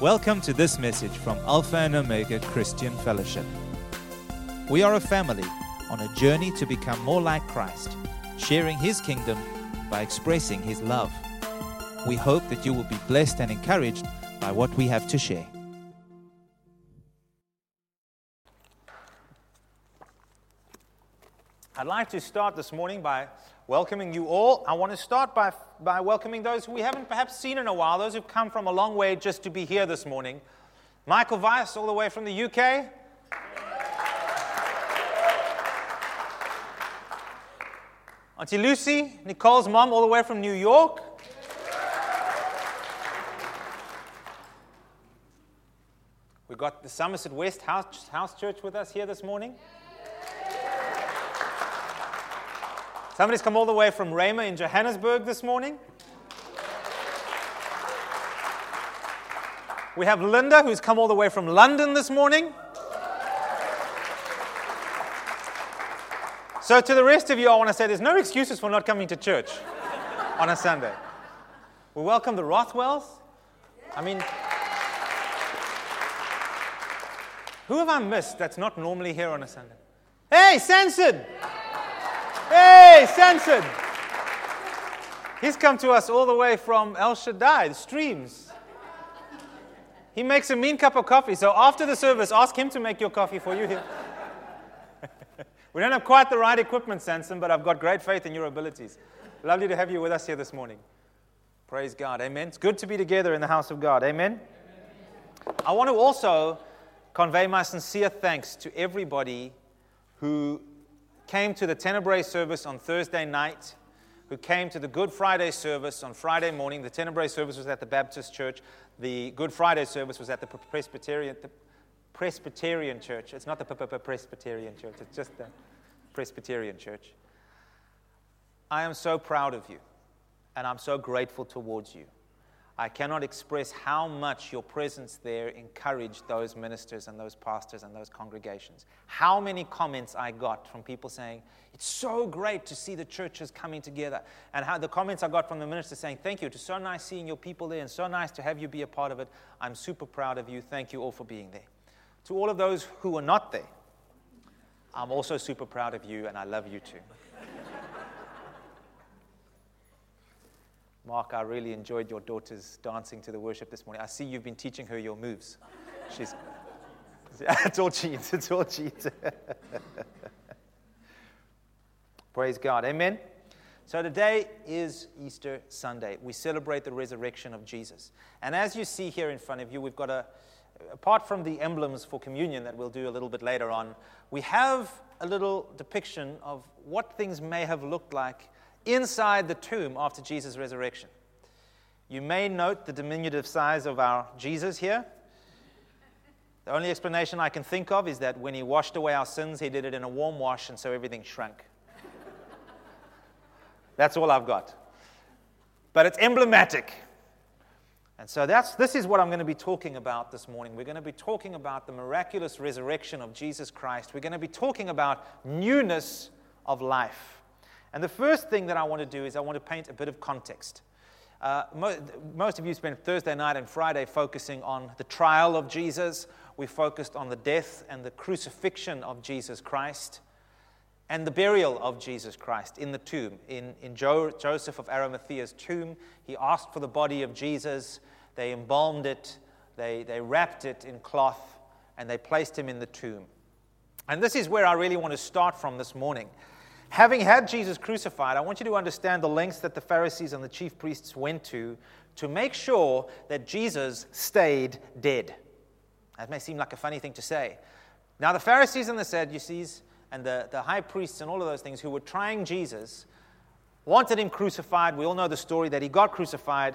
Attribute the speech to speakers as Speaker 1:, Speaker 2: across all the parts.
Speaker 1: Welcome to this message from Alpha and Omega Christian Fellowship. We are a family on a journey to become more like Christ, sharing His kingdom by expressing His love. We hope that you will be blessed and encouraged by what we have to share.
Speaker 2: I'd like to start this morning by welcoming you all. I want to start by, by welcoming those who we haven't perhaps seen in a while, those who've come from a long way just to be here this morning. Michael Weiss, all the way from the UK. Auntie Lucy, Nicole's mom, all the way from New York. We've got the Somerset West House, House Church with us here this morning. Somebody's come all the way from Rhema in Johannesburg this morning. We have Linda, who's come all the way from London this morning. So, to the rest of you, I want to say there's no excuses for not coming to church on a Sunday. We welcome the Rothwells. I mean, who have I missed that's not normally here on a Sunday? Hey, Samson! Hey, Samson! He's come to us all the way from El Shaddai, the streams. He makes a mean cup of coffee, so after the service, ask him to make your coffee for you we don't have quite the right equipment, Samson, but I've got great faith in your abilities. Lovely to have you with us here this morning. Praise God. Amen. It's good to be together in the house of God. Amen. I want to also convey my sincere thanks to everybody who came to the Tenebrae service on Thursday night, who came to the Good Friday service on Friday morning. The Tenebrae service was at the Baptist Church. The Good Friday service was at the Presbyterian, the Presbyterian Church. It's not the Presbyterian Church, it's just the Presbyterian Church. I am so proud of you, and I'm so grateful towards you. I cannot express how much your presence there encouraged those ministers and those pastors and those congregations. How many comments I got from people saying, It's so great to see the churches coming together. And how the comments I got from the ministers saying, Thank you. It's so nice seeing your people there and so nice to have you be a part of it. I'm super proud of you. Thank you all for being there. To all of those who were not there, I'm also super proud of you and I love you too. Mark, I really enjoyed your daughter's dancing to the worship this morning. I see you've been teaching her your moves. She's, it's all cheats. It's all cheats. Praise God. Amen. So today is Easter Sunday. We celebrate the resurrection of Jesus. And as you see here in front of you, we've got a, apart from the emblems for communion that we'll do a little bit later on, we have a little depiction of what things may have looked like inside the tomb after Jesus' resurrection. You may note the diminutive size of our Jesus here. The only explanation I can think of is that when he washed away our sins, he did it in a warm wash, and so everything shrunk. that's all I've got. But it's emblematic. And so that's, this is what I'm going to be talking about this morning. We're going to be talking about the miraculous resurrection of Jesus Christ. We're going to be talking about newness of life. And the first thing that I want to do is I want to paint a bit of context. Uh, mo- most of you spent Thursday night and Friday focusing on the trial of Jesus. We focused on the death and the crucifixion of Jesus Christ and the burial of Jesus Christ in the tomb. In, in jo- Joseph of Arimathea's tomb, he asked for the body of Jesus. They embalmed it, they, they wrapped it in cloth, and they placed him in the tomb. And this is where I really want to start from this morning. Having had Jesus crucified, I want you to understand the lengths that the Pharisees and the chief priests went to to make sure that Jesus stayed dead. That may seem like a funny thing to say. Now, the Pharisees and the Sadducees and the, the high priests and all of those things who were trying Jesus wanted him crucified. We all know the story that he got crucified,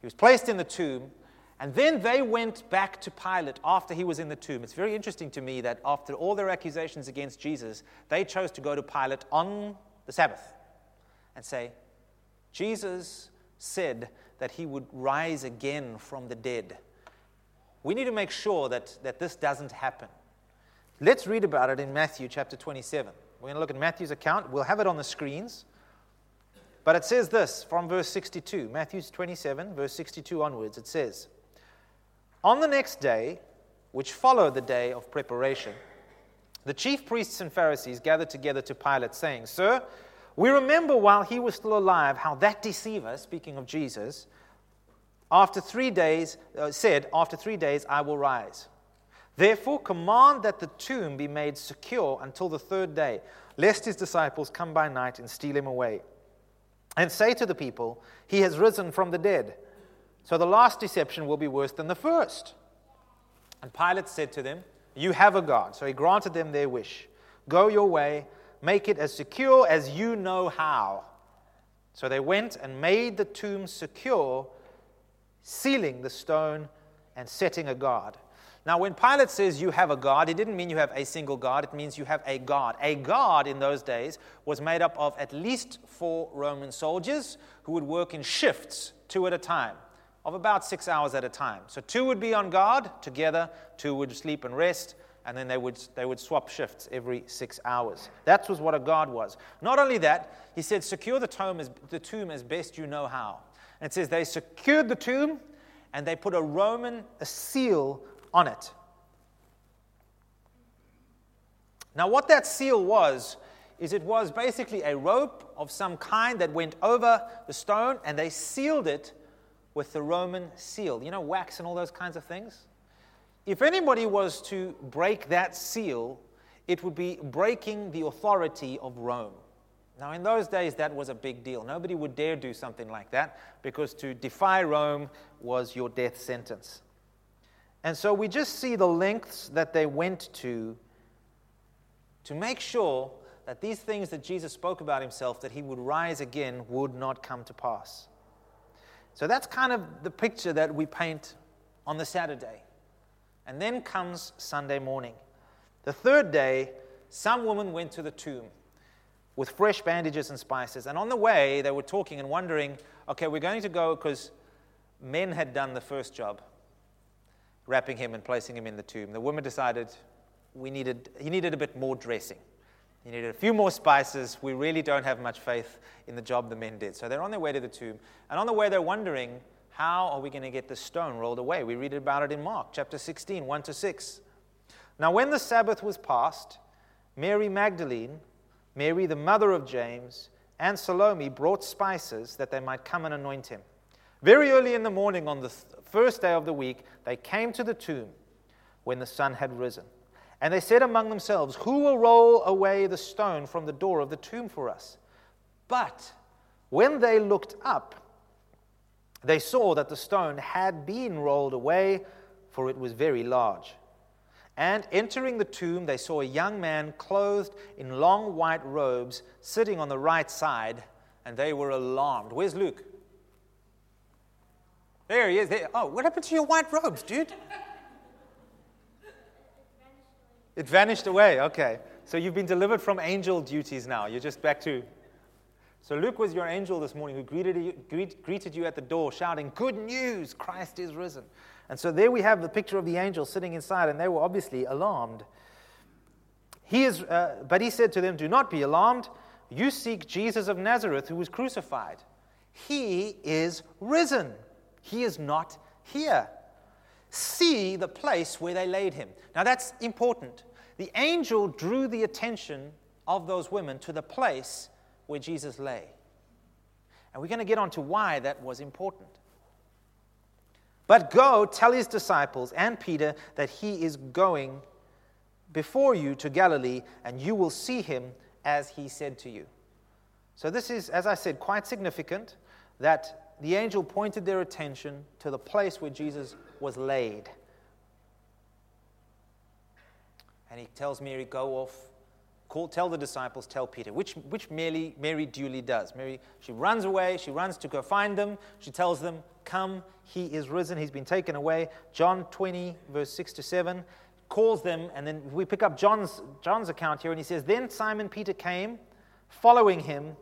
Speaker 2: he was placed in the tomb, and then they went back to Pilate after he was in the tomb. It's very interesting to me that after all their accusations against Jesus, they chose to go to Pilate on the Sabbath and say, Jesus said that he would rise again from the dead. We need to make sure that, that this doesn't happen. Let's read about it in Matthew chapter 27. We're going to look at Matthew's account. We'll have it on the screens. But it says this from verse 62, Matthew 27, verse 62 onwards. It says, On the next day, which followed the day of preparation, the chief priests and Pharisees gathered together to Pilate, saying, Sir, we remember while he was still alive how that deceiver, speaking of Jesus, after three days uh, said, After three days I will rise. Therefore, command that the tomb be made secure until the third day, lest his disciples come by night and steal him away. And say to the people, He has risen from the dead. So the last deception will be worse than the first. And Pilate said to them, You have a God. So he granted them their wish. Go your way, make it as secure as you know how. So they went and made the tomb secure, sealing the stone and setting a guard. Now, when Pilate says you have a God, it didn't mean you have a single God, it means you have a God. A God in those days was made up of at least four Roman soldiers who would work in shifts, two at a time of about six hours at a time. So two would be on guard together, two would sleep and rest, and then they would, they would swap shifts every six hours. That was what a guard was. Not only that, he said, secure the tomb as, the tomb as best you know how. And it says they secured the tomb and they put a Roman a seal on it. Now, what that seal was, is it was basically a rope of some kind that went over the stone and they sealed it with the Roman seal. You know, wax and all those kinds of things? If anybody was to break that seal, it would be breaking the authority of Rome. Now, in those days, that was a big deal. Nobody would dare do something like that because to defy Rome was your death sentence. And so we just see the lengths that they went to to make sure that these things that Jesus spoke about himself, that he would rise again, would not come to pass. So that's kind of the picture that we paint on the Saturday. And then comes Sunday morning. The third day, some woman went to the tomb with fresh bandages and spices. And on the way, they were talking and wondering okay, we're going to go because men had done the first job, wrapping him and placing him in the tomb. The woman decided we needed, he needed a bit more dressing. He needed a few more spices. We really don't have much faith in the job the men did. So they're on their way to the tomb. And on the way, they're wondering, how are we going to get the stone rolled away? We read about it in Mark chapter 16, 1 to 6. Now, when the Sabbath was past, Mary Magdalene, Mary the mother of James, and Salome brought spices that they might come and anoint him. Very early in the morning on the th- first day of the week, they came to the tomb when the sun had risen. And they said among themselves, Who will roll away the stone from the door of the tomb for us? But when they looked up, they saw that the stone had been rolled away, for it was very large. And entering the tomb, they saw a young man clothed in long white robes sitting on the right side, and they were alarmed. Where's Luke? There he is. There. Oh, what happened to your white robes, dude? It vanished away. Okay. So you've been delivered from angel duties now. You're just back to. So Luke was your angel this morning who greeted you, greet, greeted you at the door shouting, Good news, Christ is risen. And so there we have the picture of the angel sitting inside, and they were obviously alarmed. He is, uh, but he said to them, Do not be alarmed. You seek Jesus of Nazareth who was crucified. He is risen. He is not here. See the place where they laid him. Now that's important the angel drew the attention of those women to the place where Jesus lay. And we're going to get on to why that was important. But go tell his disciples and Peter that he is going before you to Galilee, and you will see him as he said to you. So, this is, as I said, quite significant that the angel pointed their attention to the place where Jesus was laid. And he tells Mary, go off, call, tell the disciples, tell Peter, which, which Mary, Mary duly does. Mary, she runs away, she runs to go find them. She tells them, come, he is risen, he's been taken away. John 20, verse 6 to 7, calls them, and then we pick up John's, John's account here, and he says, Then Simon Peter came, following him,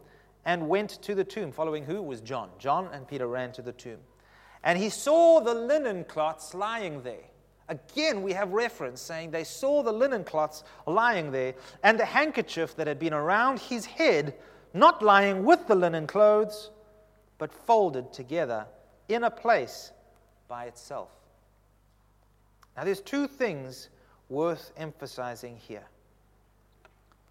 Speaker 2: and went to the tomb. Following who was John? John and Peter ran to the tomb. And he saw the linen cloths lying there Again, we have reference saying they saw the linen cloths lying there and the handkerchief that had been around his head, not lying with the linen clothes, but folded together in a place by itself. Now, there's two things worth emphasizing here.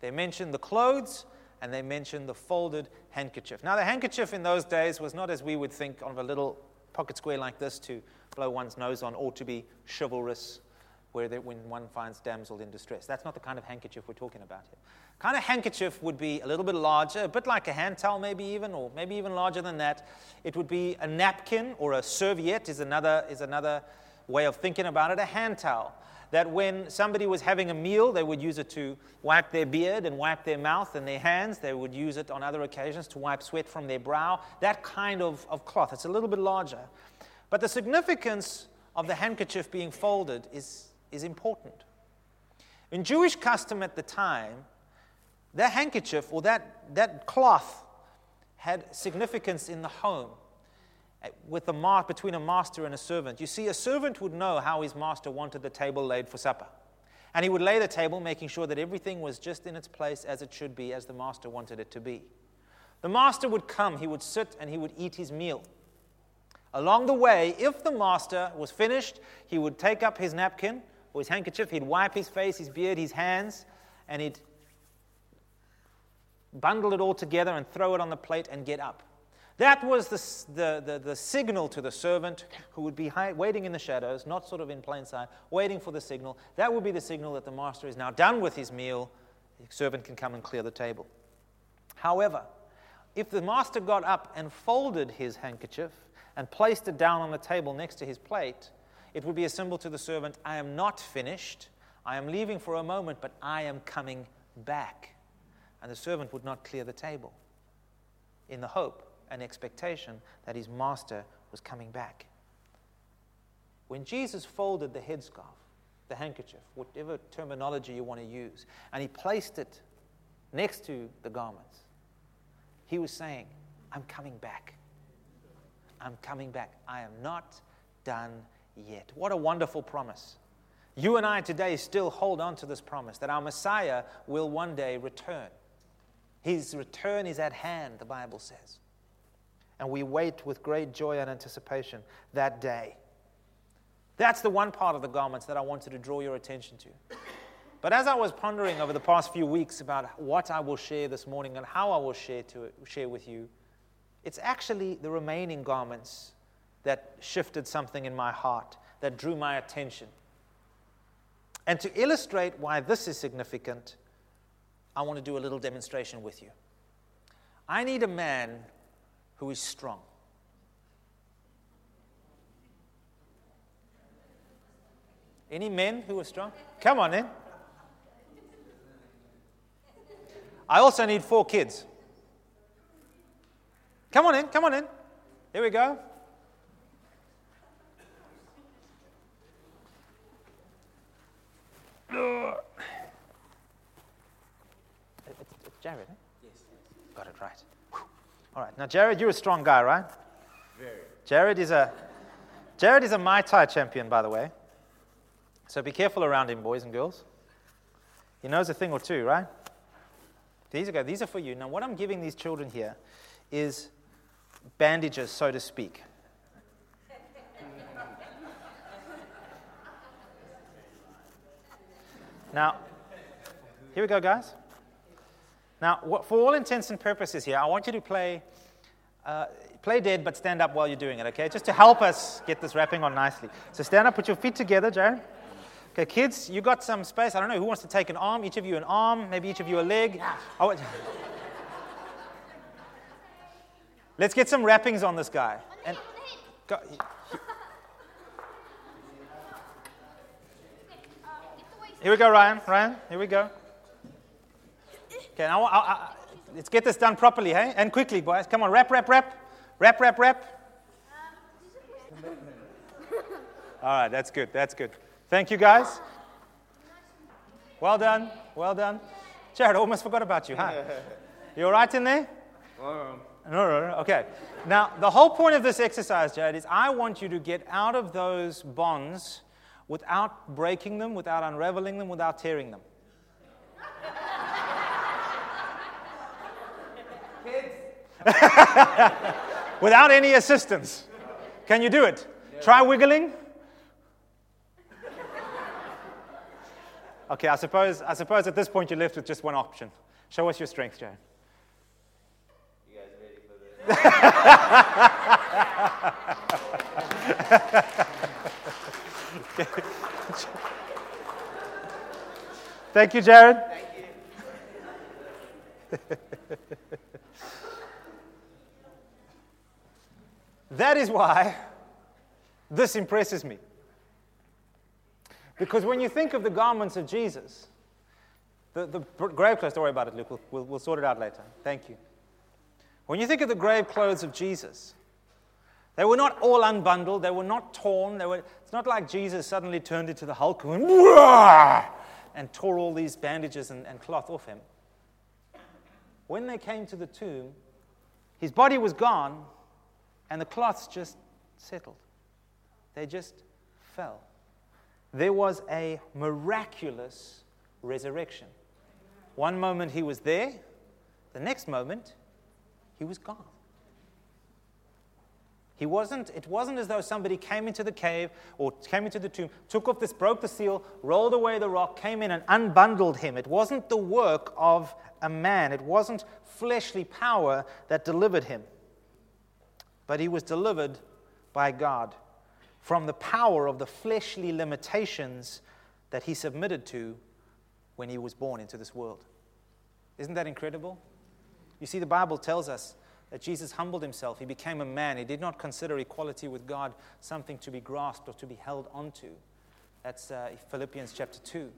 Speaker 2: They mention the clothes and they mention the folded handkerchief. Now, the handkerchief in those days was not as we would think of a little pocket square like this to blow one's nose on or to be chivalrous where they, when one finds damsel in distress. That's not the kind of handkerchief we're talking about here. Kind of handkerchief would be a little bit larger, a bit like a hand towel, maybe even, or maybe even larger than that. It would be a napkin or a serviette is another, is another way of thinking about it, a hand towel. That when somebody was having a meal, they would use it to wipe their beard and wipe their mouth and their hands. They would use it on other occasions to wipe sweat from their brow. That kind of, of cloth. It's a little bit larger. But the significance of the handkerchief being folded is, is important. In Jewish custom at the time, that handkerchief or that, that cloth had significance in the home eh, with the mar- between a master and a servant. You see, a servant would know how his master wanted the table laid for supper. And he would lay the table, making sure that everything was just in its place as it should be, as the master wanted it to be. The master would come, he would sit, and he would eat his meal. Along the way, if the master was finished, he would take up his napkin or his handkerchief, he'd wipe his face, his beard, his hands, and he'd bundle it all together and throw it on the plate and get up. That was the, the, the, the signal to the servant who would be waiting in the shadows, not sort of in plain sight, waiting for the signal. That would be the signal that the master is now done with his meal. The servant can come and clear the table. However, if the master got up and folded his handkerchief and placed it down on the table next to his plate, it would be a symbol to the servant I am not finished. I am leaving for a moment, but I am coming back. And the servant would not clear the table in the hope and expectation that his master was coming back. When Jesus folded the headscarf, the handkerchief, whatever terminology you want to use, and he placed it next to the garments, he was saying, I'm coming back. I'm coming back. I am not done yet. What a wonderful promise. You and I today still hold on to this promise that our Messiah will one day return. His return is at hand, the Bible says. And we wait with great joy and anticipation that day. That's the one part of the garments that I wanted to draw your attention to. But as I was pondering over the past few weeks about what I will share this morning and how I will share, to, share with you, it's actually the remaining garments that shifted something in my heart, that drew my attention. And to illustrate why this is significant, I want to do a little demonstration with you. I need a man who is strong. Any men who are strong? Come on in. I also need four kids. Come on in, come on in. Here we go. It's, it's Jared, eh? Yes. Got it right. Whew. All right. Now, Jared, you're a strong guy, right? Very. Jared is a Jared is a Muay Thai champion, by the way. So be careful around him, boys and girls. He knows a thing or two, right? These are, these are for you. Now, what I'm giving these children here is bandages, so to speak. Now, here we go, guys. Now, what, for all intents and purposes here, I want you to play, uh, play dead, but stand up while you're doing it, okay? Just to help us get this wrapping on nicely. So stand up, put your feet together, Jared. Okay, kids, you got some space. I don't know who wants to take an arm. Each of you an arm, maybe each of you a leg. Let's get some wrappings on this guy. And go, Here we go, Ryan. Ryan, here we go. Okay, now I, I, let's get this done properly, hey? And quickly, boys. Come on, wrap, wrap, wrap. Wrap, wrap, wrap. All right, that's good. That's good. Thank you, guys. Well done. Well done. Jared, I almost forgot about you, huh? You all right in there? Um, No, no, no. Okay. Now, the whole point of this exercise, Jared, is I want you to get out of those bonds without breaking them, without unraveling them, without tearing them. Kids. without any assistance. Can you do it? Yeah. Try wiggling. Okay, I suppose, I suppose at this point you're left with just one option. Show us your strength, Jared.
Speaker 3: You guys ready for this?
Speaker 2: Thank you, Jared.
Speaker 3: Thank you.
Speaker 2: That is why this impresses me. Because when you think of the garments of Jesus, the, the grave clothes, don't worry about it, Luke, we'll, we'll, we'll sort it out later. Thank you. When you think of the grave clothes of Jesus, they were not all unbundled, they were not torn. They were, it's not like Jesus suddenly turned into the Hulk and, went, and tore all these bandages and, and cloth off him. When they came to the tomb, his body was gone, and the cloths just settled. They just fell. There was a miraculous resurrection. One moment he was there, the next moment he was gone. He wasn't, it wasn't as though somebody came into the cave or came into the tomb, took off this, broke the seal, rolled away the rock, came in and unbundled him. It wasn't the work of a man, it wasn't fleshly power that delivered him but he was delivered by God from the power of the fleshly limitations that he submitted to when he was born into this world. Isn't that incredible? You see, the Bible tells us that Jesus humbled himself. He became a man. He did not consider equality with God something to be grasped or to be held onto. That's uh, Philippians chapter 2.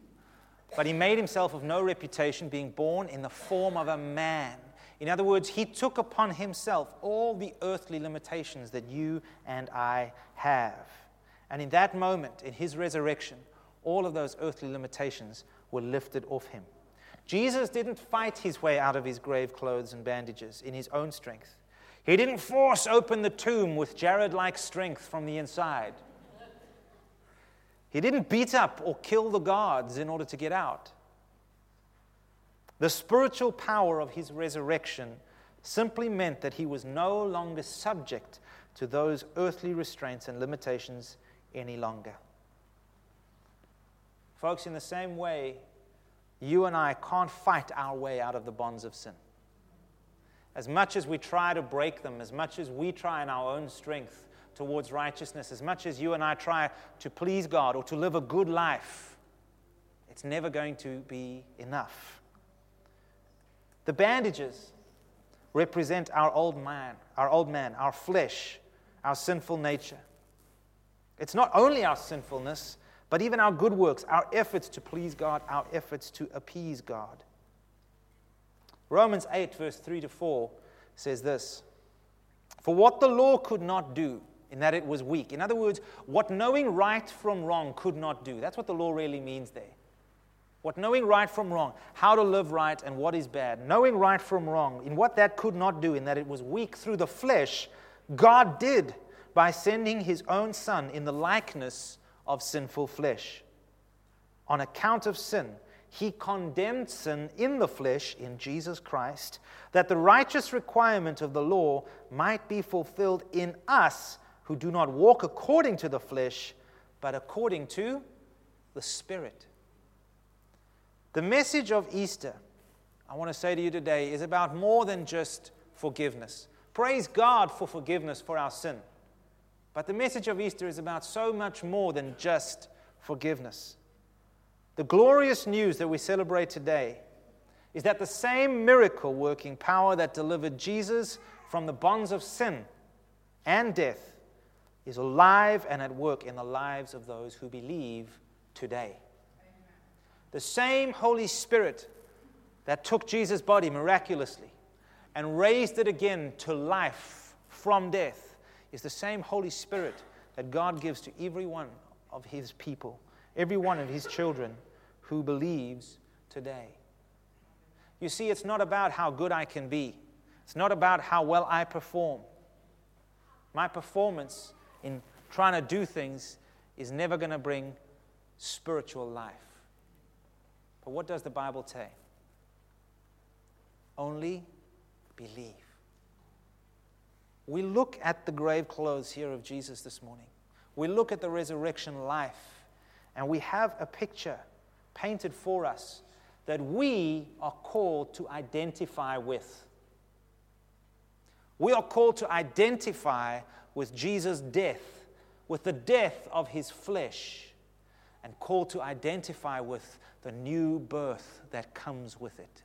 Speaker 2: But he made himself of no reputation, being born in the form of a man. In other words, he took upon himself all the earthly limitations that you and I have. And in that moment, in his resurrection, all of those earthly limitations were lifted off him. Jesus didn't fight his way out of his grave clothes and bandages in his own strength. He didn't force open the tomb with Jared like strength from the inside. He didn't beat up or kill the guards in order to get out. The spiritual power of his resurrection simply meant that he was no longer subject to those earthly restraints and limitations any longer. Folks, in the same way, you and I can't fight our way out of the bonds of sin. As much as we try to break them, as much as we try in our own strength towards righteousness, as much as you and I try to please God or to live a good life, it's never going to be enough. The bandages represent our old man, our old man, our flesh, our sinful nature. It's not only our sinfulness, but even our good works, our efforts to please God, our efforts to appease God. Romans 8, verse 3 to 4 says this For what the law could not do, in that it was weak. In other words, what knowing right from wrong could not do. That's what the law really means there. What knowing right from wrong, how to live right and what is bad, knowing right from wrong, in what that could not do, in that it was weak through the flesh, God did by sending his own Son in the likeness of sinful flesh. On account of sin, he condemned sin in the flesh in Jesus Christ, that the righteous requirement of the law might be fulfilled in us who do not walk according to the flesh, but according to the Spirit. The message of Easter, I want to say to you today, is about more than just forgiveness. Praise God for forgiveness for our sin. But the message of Easter is about so much more than just forgiveness. The glorious news that we celebrate today is that the same miracle working power that delivered Jesus from the bonds of sin and death is alive and at work in the lives of those who believe today. The same Holy Spirit that took Jesus' body miraculously and raised it again to life from death is the same Holy Spirit that God gives to every one of His people, every one of His children who believes today. You see, it's not about how good I can be, it's not about how well I perform. My performance in trying to do things is never going to bring spiritual life. But what does the Bible say? Only believe. We look at the grave clothes here of Jesus this morning. We look at the resurrection life, and we have a picture painted for us that we are called to identify with. We are called to identify with Jesus' death, with the death of his flesh, and called to identify with the new birth that comes with it.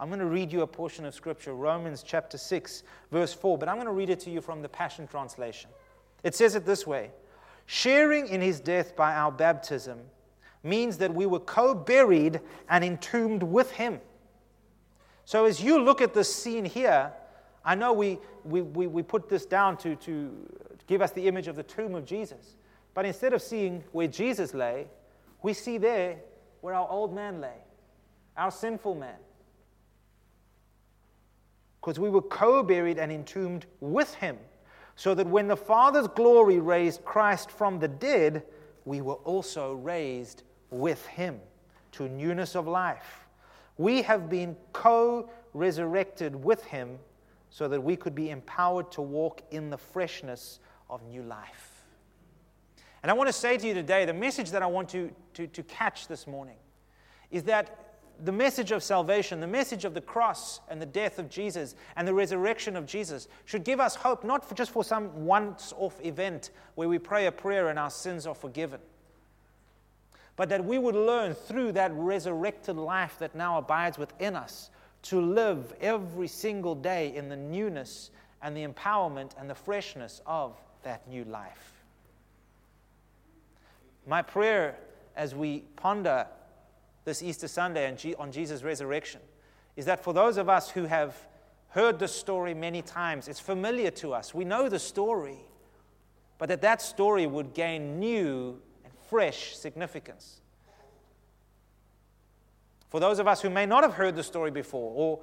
Speaker 2: I'm going to read you a portion of scripture, Romans chapter 6, verse 4, but I'm going to read it to you from the Passion Translation. It says it this way Sharing in his death by our baptism means that we were co buried and entombed with him. So as you look at this scene here, I know we, we, we, we put this down to, to give us the image of the tomb of Jesus. But instead of seeing where Jesus lay, we see there where our old man lay, our sinful man. Because we were co buried and entombed with him, so that when the Father's glory raised Christ from the dead, we were also raised with him to newness of life. We have been co resurrected with him so that we could be empowered to walk in the freshness of new life. And I want to say to you today the message that I want to, to, to catch this morning is that the message of salvation, the message of the cross and the death of Jesus and the resurrection of Jesus should give us hope, not for just for some once off event where we pray a prayer and our sins are forgiven, but that we would learn through that resurrected life that now abides within us to live every single day in the newness and the empowerment and the freshness of that new life. My prayer as we ponder this Easter Sunday on Jesus' resurrection is that for those of us who have heard the story many times, it's familiar to us, we know the story, but that that story would gain new and fresh significance. For those of us who may not have heard the story before or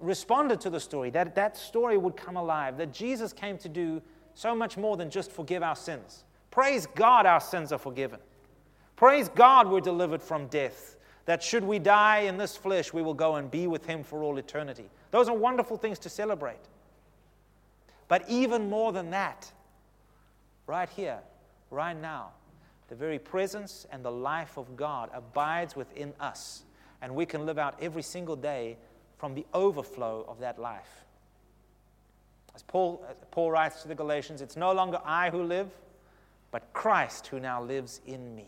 Speaker 2: responded to the story, that that story would come alive, that Jesus came to do so much more than just forgive our sins. Praise God, our sins are forgiven. Praise God, we're delivered from death. That should we die in this flesh, we will go and be with Him for all eternity. Those are wonderful things to celebrate. But even more than that, right here, right now, the very presence and the life of God abides within us and we can live out every single day from the overflow of that life. As Paul, Paul writes to the Galatians, it's no longer I who live, but Christ who now lives in me.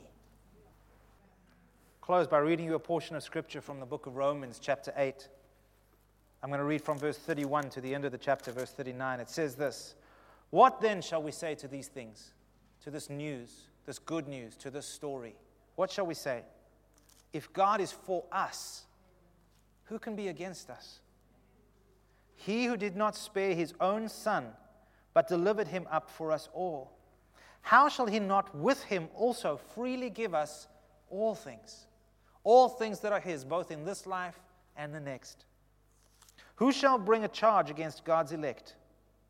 Speaker 2: Close by reading you a portion of scripture from the book of Romans, chapter 8. I'm going to read from verse 31 to the end of the chapter, verse 39. It says this What then shall we say to these things, to this news, this good news, to this story? What shall we say? If God is for us, who can be against us? He who did not spare his own son, but delivered him up for us all, how shall he not with him also freely give us all things? All things that are his, both in this life and the next. Who shall bring a charge against God's elect?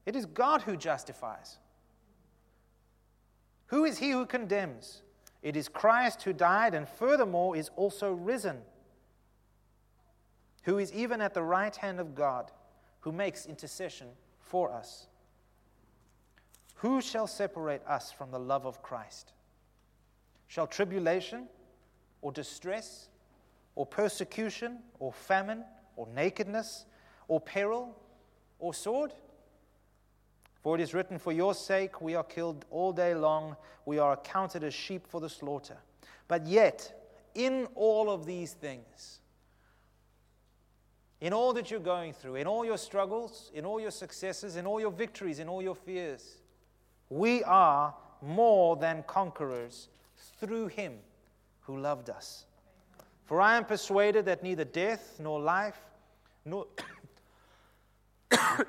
Speaker 2: It is God who justifies. Who is he who condemns? It is Christ who died and furthermore is also risen, who is even at the right hand of God, who makes intercession for us. Who shall separate us from the love of Christ? Shall tribulation or distress or persecution or famine or nakedness or peril or sword? For it is written, For your sake we are killed all day long, we are accounted as sheep for the slaughter. But yet, in all of these things, in all that you're going through, in all your struggles, in all your successes, in all your victories, in all your fears, we are more than conquerors through him who loved us. For I am persuaded that neither death nor life, nor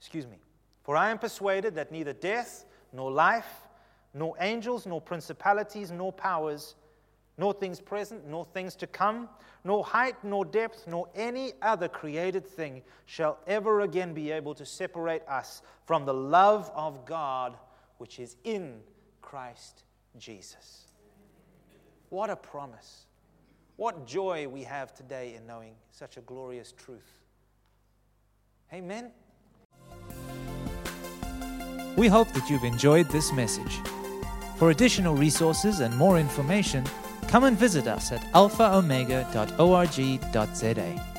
Speaker 2: excuse me, for I am persuaded that neither death, nor life, nor angels, nor principalities, nor powers, nor things present, nor things to come, nor height, nor depth, nor any other created thing shall ever again be able to separate us from the love of God which is in Christ Jesus. What a promise. What joy we have today in knowing such a glorious truth. Amen.
Speaker 1: We hope that you've enjoyed this message. For additional resources and more information, come and visit us at alphaomega.org.za.